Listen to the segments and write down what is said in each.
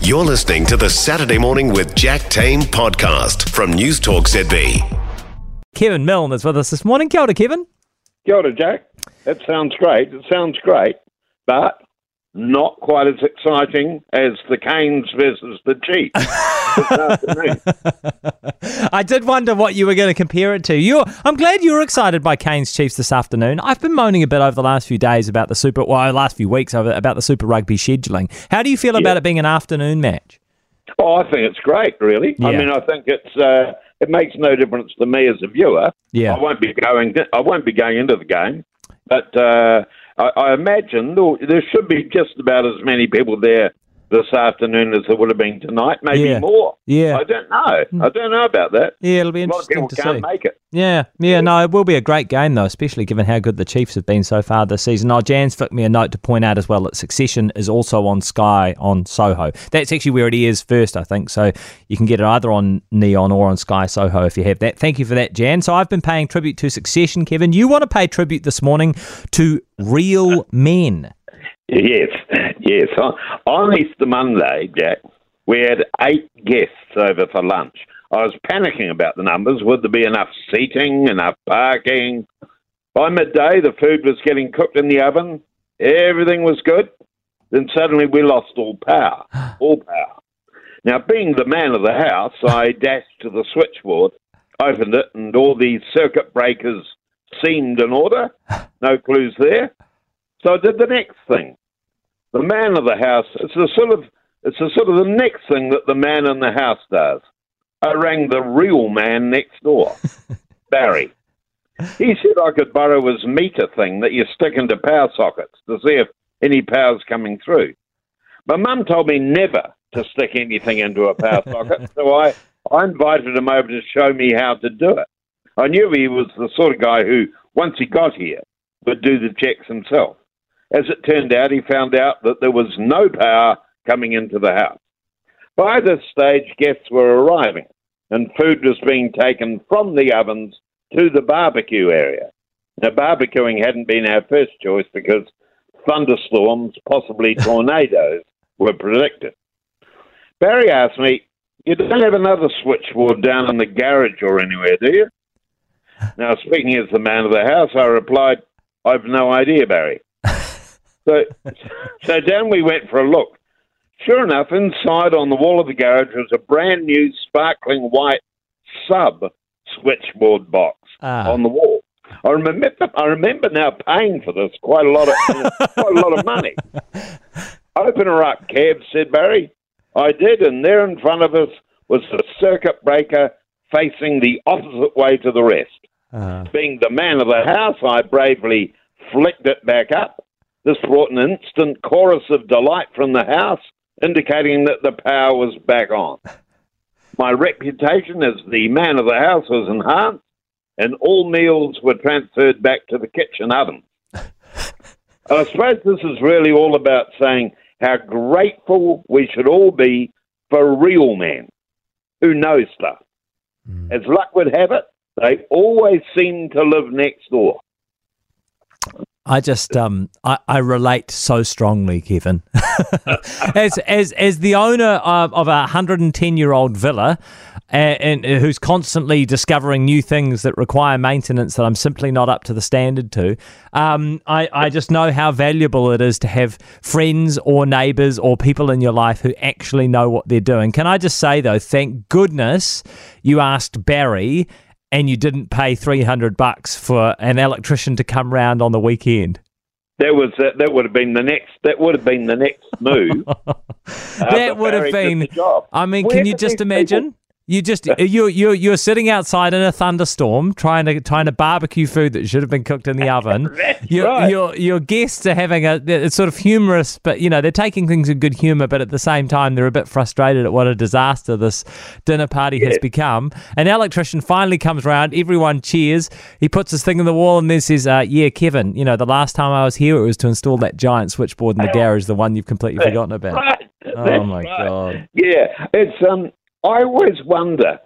You're listening to the Saturday Morning with Jack Tame podcast from Newstalk ZB. Kevin Milne is with us this morning. Kia ora, Kevin. Kia ora, Jack. That sounds great. It sounds great, but not quite as exciting as the Canes versus the Chiefs this afternoon. I did wonder what you were going to compare it to. You, I'm glad you were excited by Canes Chiefs this afternoon. I've been moaning a bit over the last few days about the Super, well, last few weeks over about the Super Rugby scheduling. How do you feel about it being an afternoon match? Oh, I think it's great, really. I mean, I think it's uh, it makes no difference to me as a viewer. Yeah. I won't be going. I won't be going into the game, but uh, I, imagine there should be just about as many people there this afternoon as there would have been tonight, maybe Yeah. more. Yeah. I don't know. Hmm. I don't know about that. Yeah, it'll be interesting A lot of people to can't see. make it. Yeah, yeah, no, it will be a great game though, especially given how good the Chiefs have been so far this season. Oh, Jan's flicked me a note to point out as well that Succession is also on Sky on Soho. That's actually where it is first, I think. So you can get it either on Neon or on Sky Soho if you have that. Thank you for that, Jan. So I've been paying tribute to Succession, Kevin. You want to pay tribute this morning to real men. Yes, yes. On, on Easter Monday, Jack, we had eight guests over for lunch. I was panicking about the numbers. Would there be enough seating, enough parking? By midday, the food was getting cooked in the oven. Everything was good. Then suddenly we lost all power. All power. Now, being the man of the house, I dashed to the switchboard, opened it, and all the circuit breakers seemed in order. No clues there. So I did the next thing. The man of the house. It's the sort of it's the sort of the next thing that the man in the house does. I rang the real man next door, Barry. He said I could borrow his meter thing that you stick into power sockets to see if any power's coming through. My mum told me never to stick anything into a power socket, so I, I invited him over to show me how to do it. I knew he was the sort of guy who, once he got here, would do the checks himself. As it turned out, he found out that there was no power coming into the house. By this stage, guests were arriving, and food was being taken from the ovens to the barbecue area. Now, barbecuing hadn't been our first choice because thunderstorms, possibly tornadoes, were predicted. Barry asked me, You don't have another switchboard down in the garage or anywhere, do you? Now, speaking as the man of the house, I replied, I've no idea, Barry. So, so down we went for a look. Sure enough, inside on the wall of the garage was a brand new sparkling white sub switchboard box Ah. on the wall. I remember, I remember now paying for this quite a lot of quite a lot of money. Open her up, Kev, said Barry. I did, and there in front of us was the circuit breaker facing the opposite way to the rest. Uh, Being the man of the house, I bravely flicked it back up. This brought an instant chorus of delight from the house, indicating that the power was back on. My reputation as the man of the house was enhanced, and all meals were transferred back to the kitchen oven. I suppose this is really all about saying how grateful we should all be for real men who know stuff. Hmm. As luck would have it, they always seem to live next door. I just um I, I relate so strongly, Kevin. as as as the owner of, of a hundred and ten year old villa, and, and who's constantly discovering new things that require maintenance that I'm simply not up to the standard to. Um, I I just know how valuable it is to have friends or neighbours or people in your life who actually know what they're doing. Can I just say though, thank goodness you asked Barry and you didn't pay 300 bucks for an electrician to come round on the weekend. That was uh, that would have been the next that would have been the next move. that would have been. I mean, Where can you just imagine? You just you you you're sitting outside in a thunderstorm trying to trying to barbecue food that should have been cooked in the oven. Your, right. your your guests are having a it's sort of humorous, but you know they're taking things in good humor, but at the same time they're a bit frustrated at what a disaster this dinner party has Yes. become. An electrician finally comes round, everyone cheers. He puts his thing in the wall and then says, uh, "Yeah, Kevin, you know the last time I was here it was to install that giant switchboard in the garage, the one you've completely forgotten about." Right. Oh That's my right. god! Yeah, it's um. I always wonder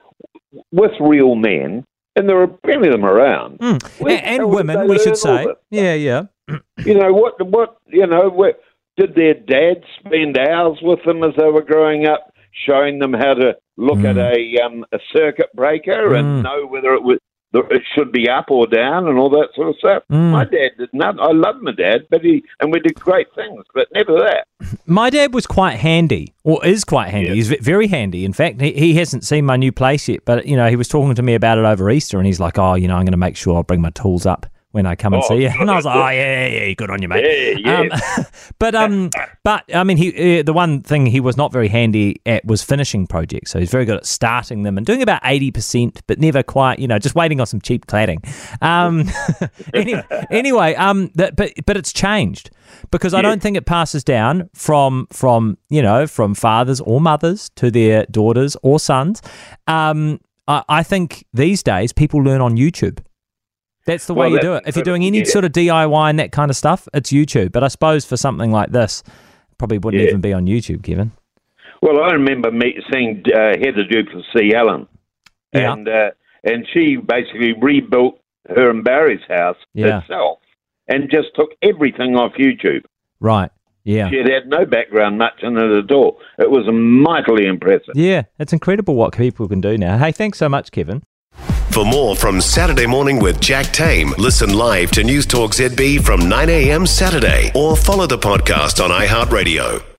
with real men, and there are plenty of them around, Mm. where A- the hell and women, we should say. Yeah, yeah. You know what? What you know? Did their dads spend hours with them as they were growing up, showing them how to look Mm. at a um, a circuit breaker and know whether it was it should be up or down and all that sort of stuff. Mm. My dad did not. I love my dad, but he and we did great things, but never that. My dad was quite handy, or is quite handy. Yeah. He's very handy. In fact, he, he hasn't seen my new place yet, but you know, he was talking to me about it over Easter, and he's like, "Oh, you know, I'm going to make sure I bring my tools up when I come and Oh, see you." And I was like, "Oh, yeah, yeah, yeah, good on you, mate." Yeah, yeah. Um, but um, but I mean, he uh, the one thing he was not very handy at was finishing projects. So he's very good at starting them and doing about eighty percent, but never quite. You know, just waiting on some cheap cladding. Um, anyway, anyway, um, that, but but it's changed because I don't think it passes down from from you know from fathers or mothers to their daughters or sons. Um, I, I think these days people learn on YouTube. That's the way Well, you do it. If you're doing any yeah. sort of DIY and that kind of stuff, it's YouTube. But I suppose for something like this, probably wouldn't Yeah. even be on YouTube, Kevin. Well, I remember me seeing uh, Heather du Plessis-Allen, Yeah. and uh, and she basically rebuilt her and Barry's house Yeah. herself, and just took everything off YouTube. Right. Yeah. She had had no background much in it at all. It was mightily impressive. Yeah. It's incredible what people can do now. Hey, thanks so much, Kevin. For more from Saturday Morning with Jack Tame, listen live to Newstalk ZB from 9 a.m. Saturday or follow the podcast on iHeartRadio.